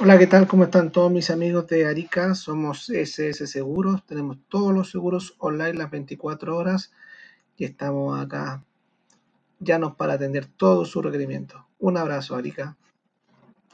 Hola, ¿qué tal? ¿Cómo están todos mis amigos de Arica? Somos SS Seguros, tenemos todos los seguros online las 24 horas y estamos acá ya nos para atender todos sus requerimientos. Un abrazo, Arica.